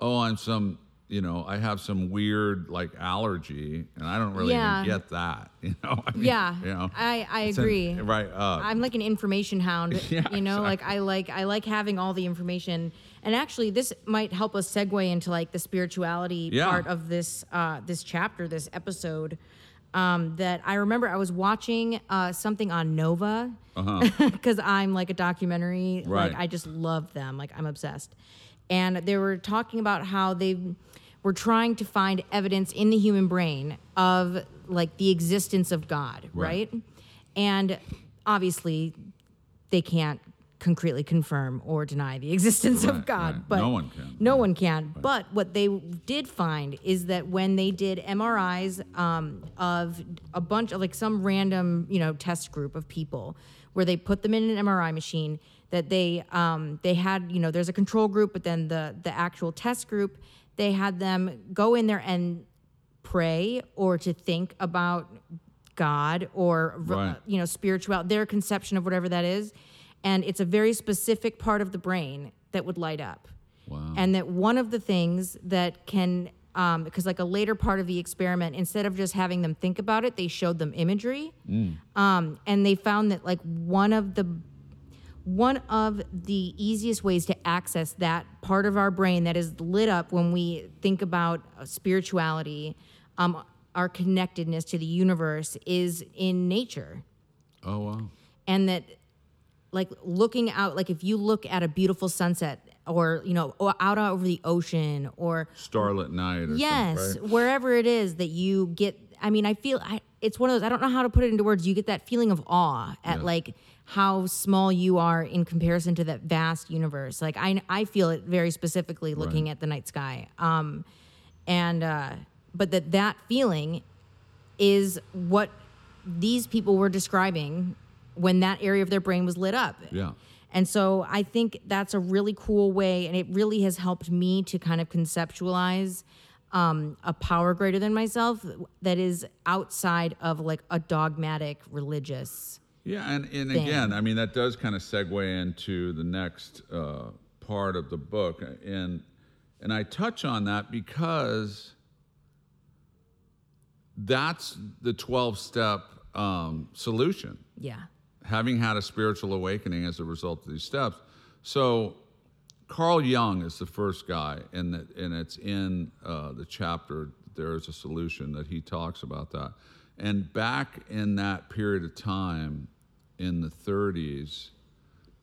oh i'm some you know, I have some weird like allergy, and I don't really Yeah. even get that. You know, I mean, Yeah, you know, I, I it's an- agree. right. Uh, I'm like an information hound. Yeah, you know, like I like I like having all the information. And actually, this might help us segue into like the spirituality Yeah. part of this uh, this chapter, this episode. Um, that I remember I was watching uh, something on Nova because I'm like a documentary. Uh-huh. Right. Like I just love them. Like I'm obsessed. And they were talking about how they were trying to find evidence in the human brain of like the existence of God, Right. right? And obviously, they can't concretely confirm or deny the existence Right, of God. right. But No one can. No one can. But what they did find is that when they did MRIs um, of a bunch of like some random, you know, test group of people, where they put them in an MRI machine, that they um, they had, you know, there's a control group, but then the the actual test group, they had them go in there and pray or to think about God or Right. you know spiritual their conception of whatever that is and it's a very specific part of the brain that would light up Wow. and that one of the things that can um, because like a later part of the experiment instead of just having them think about it they showed them imagery um, and they found that like one of the one of the easiest ways to access that part of our brain that is lit up when we think about uh, spirituality, um, our connectedness to the universe is in nature. oh wow. And that, like, looking out, like, if you look at a beautiful sunset or, you know, out over the ocean or Starlit night. Or yes something, right? wherever it is that you get i mean i feel I, it's one of those i don't know how to put it into words you get that feeling of awe at Yeah. like how small you are in comparison to that vast universe like i, I feel it very specifically looking Right. at the night sky um and uh but that that feeling is what these people were describing when that area of their brain was lit up Yeah. and so I think that's a really cool way, and it really has helped me to kind of conceptualize um, a power greater than myself that is outside of like a dogmatic religious. Yeah, and, and thing. again, I mean that does kind of segue into the next uh, part of the book, and and I touch on that because that's the twelve step um, solution. Yeah. Having had a spiritual awakening as a result of these steps, so Carl Jung is the first guy, and that and it's in uh, the chapter. There is a solution that he talks about that, and back in that period of time, in the 30s,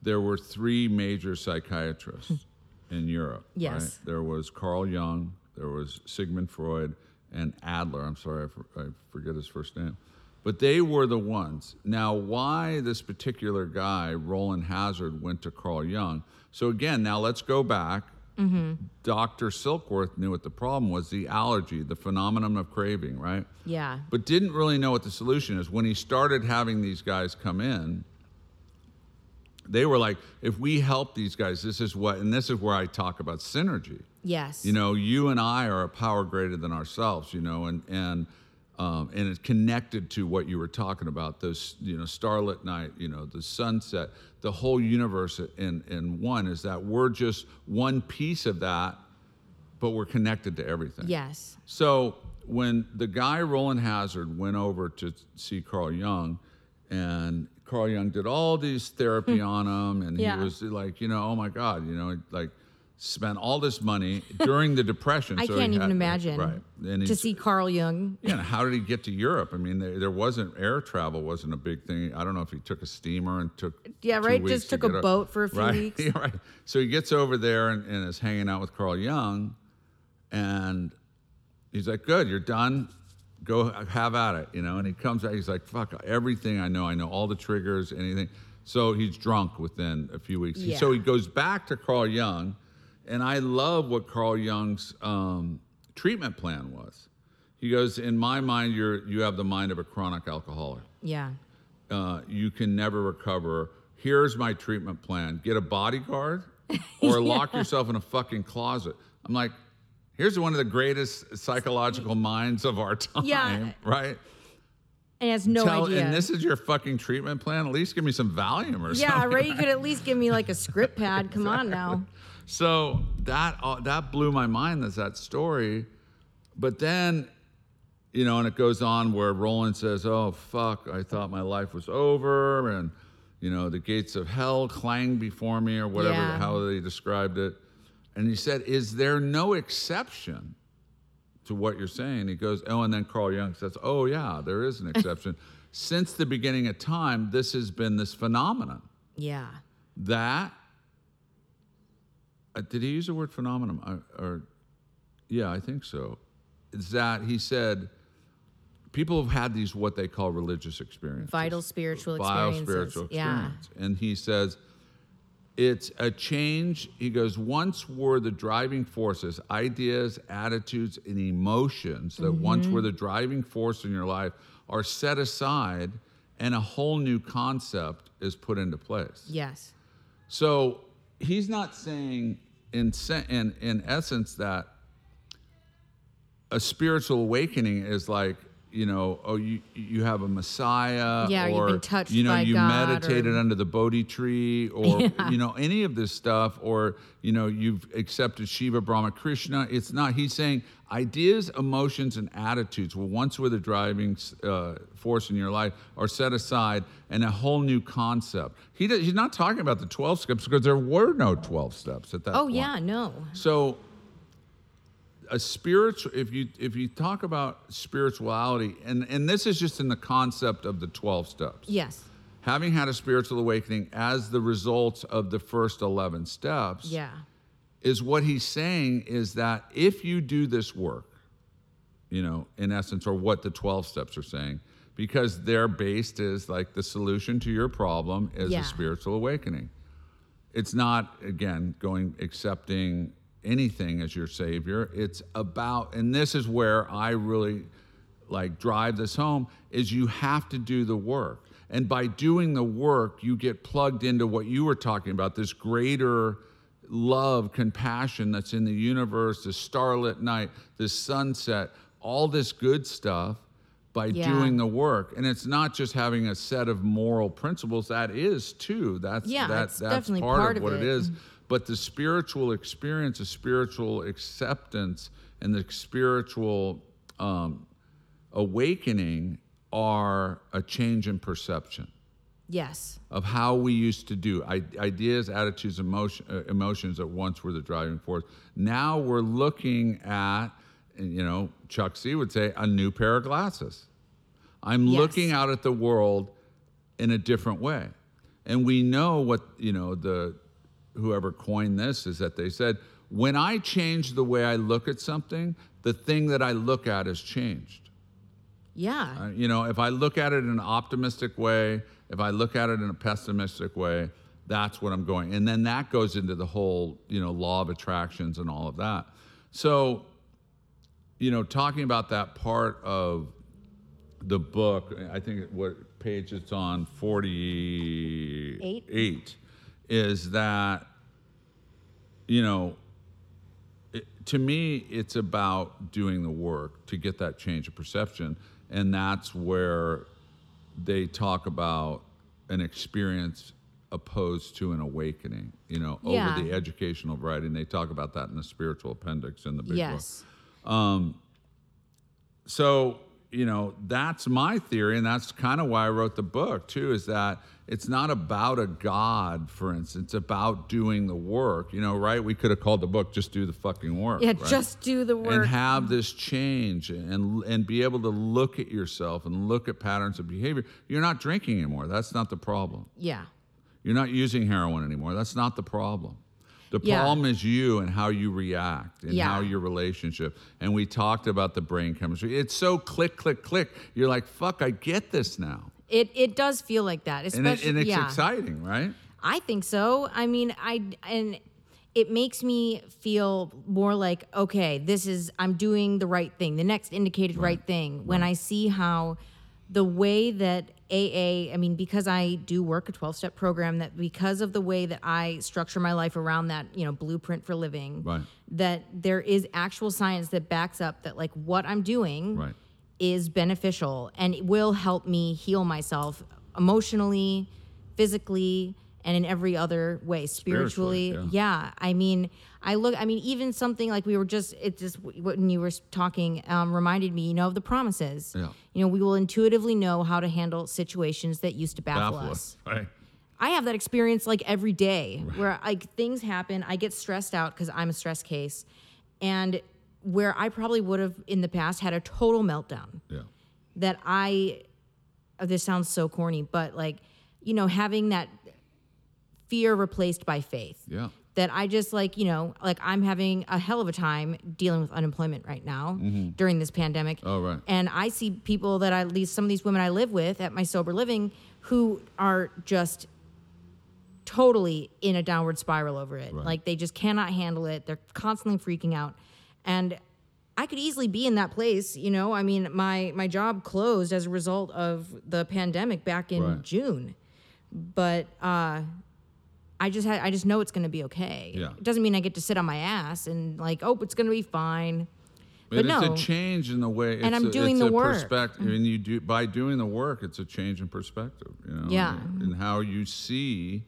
there were three major psychiatrists in Europe. Yes. right? There was Carl Jung, there was Sigmund Freud, and Adler. I'm sorry, I, for, I forget his first name. But they were the ones. Now, why this particular guy, Rowland Hazard, went to Carl Jung? So, again, now let's go back. Mm-hmm. Dr. Silkworth knew what the problem was the allergy, the phenomenon of craving, right? Yeah. but didn't really know what the solution is. When he started having these guys come in, they were like, if we help these guys, this is what, and this is where I talk about synergy. Yes. You know, you and I are a power greater than ourselves, you know, and, and, um, and it's connected to what you were talking about those, you know, starlit night, you know, the sunset, the whole universe in, in one is that we're just one piece of that, but we're connected to everything. Yes. So when the guy Rowland Hazard went over to see Carl Jung, and Carl Jung did all these therapy on him, and Hmm. Yeah. he was like, you know, oh my God, you know, like spent all this money during the depression. I so can't even had- imagine Right. And to see Carl Jung. yeah, how did he get to Europe? I mean, there, there wasn't air travel wasn't a big thing. I don't know if he took a steamer and took Yeah, right, just to took a get up- boat for a few right? weeks. Yeah, right. So he gets over there and, and is hanging out with Carl Jung, and he's like, "Good, you're done. Go have at it," you know. And he comes out. He's like, "Fuck everything I know. I know all the triggers, anything." So he's drunk within a few weeks. Yeah. So he goes back to Carl Jung, and I love what Carl Jung's um, treatment plan was. He goes, "In my mind, you're you have the mind of a chronic alcoholic." Yeah. uh, you can never recover. Here's my treatment plan: get a bodyguard, or lock yourself in a fucking closet. I'm like, here's one of the greatest psychological minds of our time, Yeah. right? And has no Tell- idea. And this is your fucking treatment plan. At least give me some Valium or yeah, something. Yeah, right. You could at least give me like a script pad. Come on now. So that uh, that blew my mind. That's that story. But then, you know, and it goes on where Rowland says, "Oh fuck, I thought my life was over," and you know, the gates of hell clang before me, or whatever Yeah. how they described it. And he said, "Is there no exception?" to what you're saying. He goes, oh, and then Carl Jung says, oh, yeah, there is an exception. Since the beginning of time, this has been this phenomenon Yeah. that, uh, did he use the word phenomenon? Uh, or, yeah, I think so. Is that he said, people have had these what they call religious experiences. Vital spiritual Vital experiences. spiritual Yeah. And he says, it's a change. He goes, once were the driving forces, ideas, attitudes, and emotions that once were the driving force in your life are set aside and a whole new concept is put into place. Yes. So he's not saying in, in, in essence that a spiritual awakening is like, you know, oh, you you have a Messiah, Yeah, or you've been touched you know, by you God, meditated or- under the Bodhi tree, or Yeah. you know, any of this stuff, or you know, you've accepted Shiva, Brahma, Krishna. It's not. He's saying ideas, emotions, and attitudes, once were the driving uh, force in your life, are set aside, and a whole new concept. He does, he's not talking about the twelve steps because there were no twelve steps at that Oh point. yeah, no. So a spiritual if you if you talk about spirituality and and this is just in the concept of the 12 steps. Yes. Having had a spiritual awakening as the result of the first 11 steps Yeah. is what he's saying is that if you do this work, you know, in essence, or what the 12 steps are saying, because they're based is like the solution to your problem is Yeah. a spiritual awakening. It's not, again, going accepting anything as your savior. It's about, and this is where I really like drive this home, is you have to do the work. And by doing the work, you get plugged into what you were talking about, this greater love, compassion that's in the universe, the starlit night, the sunset, all this good stuff by Yeah. doing the work. And it's not just having a set of moral principles, that is too. That's Yeah, that, that's definitely part, part of of what it it. is. Mm-hmm. But the spiritual experience, the spiritual acceptance, and the spiritual um, awakening are a change in perception Yes. of how we used to do I, ideas, attitudes, emotion, uh, emotions that once were the driving force. Now we're looking at, you know, Chuck C would say, a new pair of glasses. I'm Yes. looking out at the world in a different way. And we know what, you know, the whoever coined this is that they said, when I change the way I look at something, the thing that I look at has changed. Yeah. Uh, you know, if I look at it in an optimistic way, if I look at it in a pessimistic way, that's what I'm going. And then that goes into the whole, you know, law of attractions and all of that. So, you know, talking about that part of the book, I think what page it's on 48 Eight. Is that, you know, it, to me, it's about doing the work to get that change of perception. And that's where they talk about an experience opposed to an awakening, you know, Yeah. over the educational variety. And they talk about that in the spiritual appendix in the big book yes. Um, so you know that's my theory and that's kind of why i wrote the book too is that it's not about a god for instance it's about doing the work you know right we could have called the book just do the fucking work Yeah, right? just do the work and have this change and and be able to look at yourself and look at patterns of behavior you're not drinking anymore that's not the problem yeah. you're not using heroin anymore. That's not the problem. The Yeah. problem is you and how you react and Yeah. how your relationship. And we talked about the brain chemistry. It's so click, click, click. You're like, fuck, I get this now. It it does feel like that, And, it, and it's yeah. exciting, right? I think so. I mean, I and it makes me feel more like okay, this is I'm doing the right thing, the next indicated right, thing. When I see how the way that AA, I mean, because I do work a 12 step program, that because of the way that I structure my life around that, you know, blueprint for living, Right. that there is actual science that backs up that like what I'm doing Right. Is beneficial and it will help me heal myself emotionally, physically, and in every other way spiritually, Spiritually, yeah. I mean, I look. I mean, even something like we were just. It just when you were talking um, reminded me, you know, of the promises. Yeah. You know, we will intuitively know how to handle situations that used to baffle, Baffle us. us, right? I have that experience like every day where like things happen, I get stressed out because I'm a stress case, and where I probably would have in the past had a total meltdown Yeah. that I oh, this sounds so corny, but like, you know, having that fear replaced by faith. Yeah. That I just like, you know, like I'm having a hell of a time dealing with unemployment right now mm-hmm. during this pandemic. Oh, right. And I see people that I, at least some of these women I live with at my sober living who are just totally in a downward spiral over it. Right. Like they just cannot handle it. They're constantly freaking out. And I could easily be in that place, you know. I mean, my my job closed as a result of the pandemic back in Right. June. But uh I just had I just know it's going to be okay. Yeah. It doesn't mean I get to sit on my ass and like, "Oh, it's going to be fine." But, But, no. it's a change in the way. And I'm a, doing it's the work. Perspective, and you do by doing the work, it's a change in perspective. You know. Yeah. And how you see.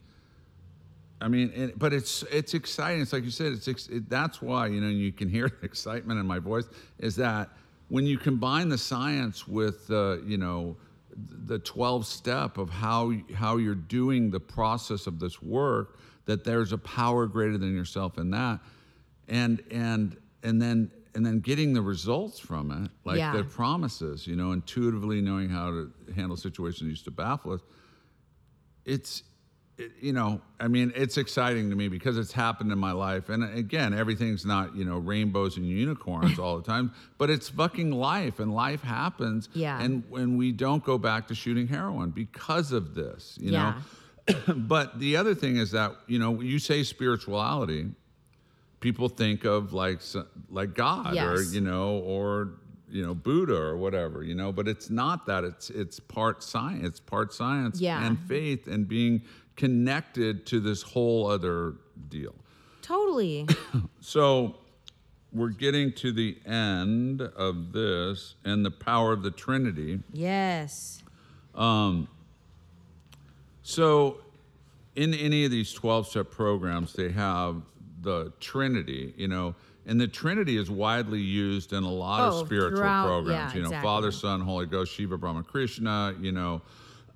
I mean, and, but it's it's exciting. It's like you said. It's ex- it, that's why you know you can hear the excitement in my voice. Is that when you combine the science with uh, you know the 12 step of how how you're doing the process of this work that there's a power greater than yourself in that and and and then and then getting the results from it like Yeah. the promises you know intuitively knowing how to handle situations used to baffle us it's it, you know i mean it's exciting to me because it's happened in my life. And again everything's not you know rainbows and unicorns all the time but it's fucking life and life happens. Yeah. and when we don't go back to shooting heroin because of this you know? But the other thing is that you know you say spirituality people think of like like god or you know or you know buddha or whatever you know? But it's not that. It's it's part science it's part science Yeah. and faith and being connected to this whole other deal Totally. so we're getting to the end of this and the power of the trinity yes. Um, so, in any of these 12 step programs, they have the Trinity, you know, and the Trinity is widely used in a lot Oh, of spiritual programs, yeah, you know, exactly. Father, Son, Holy Ghost, Shiva, Brahma, Krishna, you know,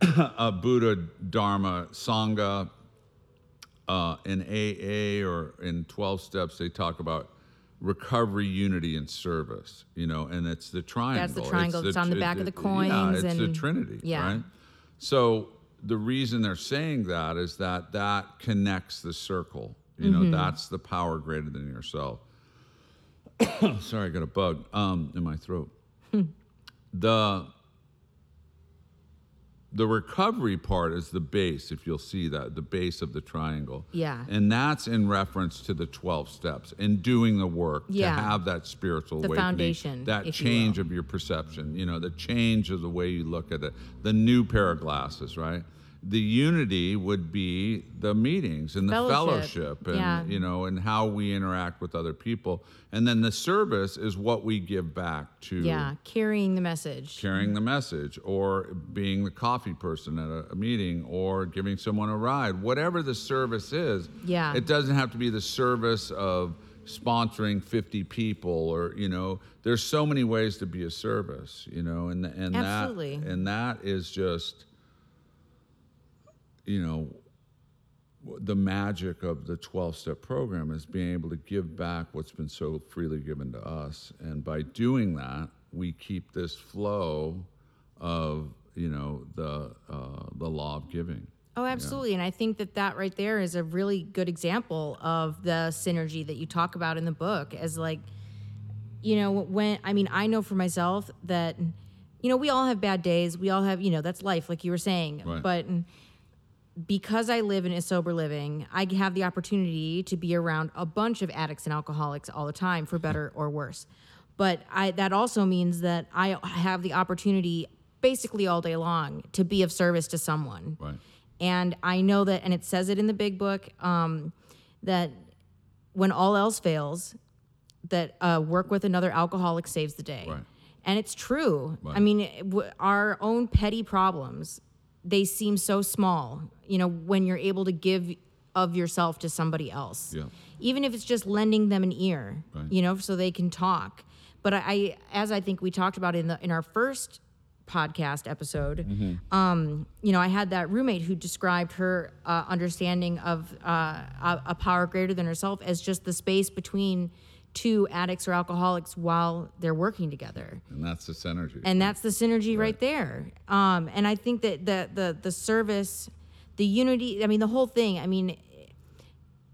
uh, Buddha, Dharma, Sangha. Uh, in AA or in 12 steps, they talk about recovery, unity, and service, you know, and it's the triangle. That's the triangle. It's triangle that's on the it- back of the it- coins Yeah, it's the Trinity, yeah. right? So the reason they're saying that is that that connects the circle. You know, Mm-hmm. that's the power greater than yourself. Sorry, I got a bug um, in my throat. Hmm. the the recovery part is the base, if you'll see that, the base of the triangle. Yeah. And that's in reference to the 12 steps and doing the work Yeah. to have that spiritual The awakening, foundation, that you change will. of your perception, you know, the change of the way you look at it, the new pair of glasses, right? The unity would be the meetings and the Fellowship, fellowship and yeah. you know and how we interact with other people. And then the service is what we give back to Yeah. Carrying the message. carrying the message or being the coffee person at a, a meeting or giving someone a ride whatever the service is Yeah. it doesn't have to be the service of sponsoring 50 people or you know there's so many ways to be a service you know and and Absolutely. that and that is just you know the magic of the 12 step program is being able to give back what's been so freely given to us and by doing that we keep this flow of you know the uh, the law of giving Oh, absolutely. And I think that that right there is a really good example of the synergy that you talk about in the book as like, you know, when, I mean, I know for myself that, you know, we all have bad days. We all have, you know, that's life, like you were saying. Right. But because I live in a sober living, I have the opportunity to be around a bunch of addicts and alcoholics all the time, for better or worse. But I, that also means that I have the opportunity basically all day long to be of service to someone. right And I know that, and it says it in the big book, um, that when all else fails, that uh, work with another alcoholic saves the day. Right. And it's true. I Right. mean, w- our own petty problems they seem so small. You know, when you're able to give of yourself to somebody else, Yeah. even if it's just lending them an ear, Right. you know, so they can talk. But I, I, as I think we talked about in the in our first podcast episode, Mm-hmm. um, you know, I had that roommate who described her uh, understanding of uh, a, a power greater than herself as just the space between two addicts or alcoholics while they're working together And that's the synergy. and that's the synergy right, there. Um, and I think that the the the service, the unity. I mean, the whole thing. I mean,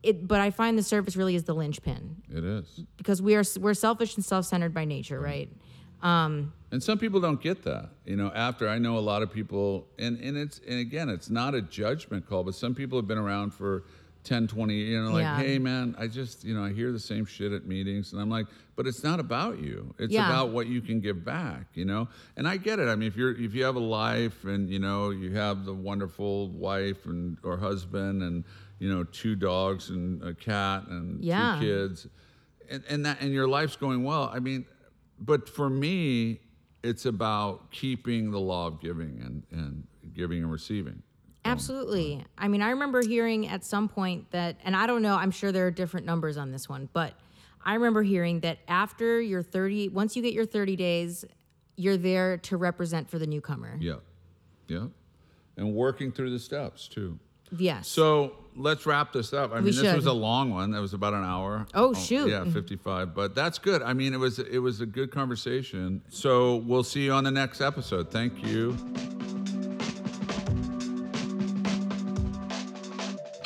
it. But I find the service really is the linchpin it is. because we are we're selfish and self centered by nature, right? Um, And some people don't get that. You know, after I know a lot of people, and, and it's, and again, it's not a judgment call, but some people have been around for 10, 20, you know, like, Yeah. hey, man, I just, you know, I hear the same shit at meetings. And I'm like, but it's not about you. It's Yeah. about what you can give back, you know? And I get it. I mean, if you're, if you have a life and, you know, you have the wonderful wife and, or husband and, you know, two dogs and a cat and Yeah. two kids and, and that and your life's going well i mean but for me it's about keeping the law of giving and, and giving and receiving Absolutely. I mean, I remember hearing at some point that, and I don't know, I'm sure there are different numbers on this one, but I remember hearing that after your 30, once you get your 30 days, you're there to represent for the newcomer. yeah. Yeah. And working through the steps too. Yes. so let's wrap this up. I mean We this was a long one. That was about an hour. Oh, shoot. yeah 55 but that's good. I mean it was it was a good conversation. So we'll see you on the next episode. Thank you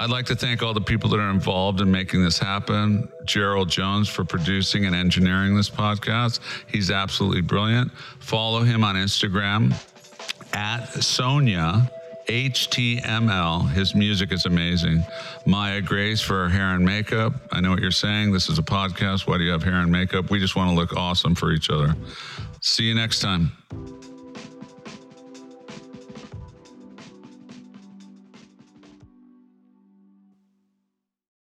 I'd like to thank all the people that are involved in making this happen. Gerald Jones for producing and engineering this podcast. He's absolutely brilliant. Follow him on Instagram at Sonia HTML. His music is amazing. Maya Grace for her hair and makeup. I know what you're saying. This is a podcast. Why do you have hair and makeup? We just want to look awesome for each other. See you next time.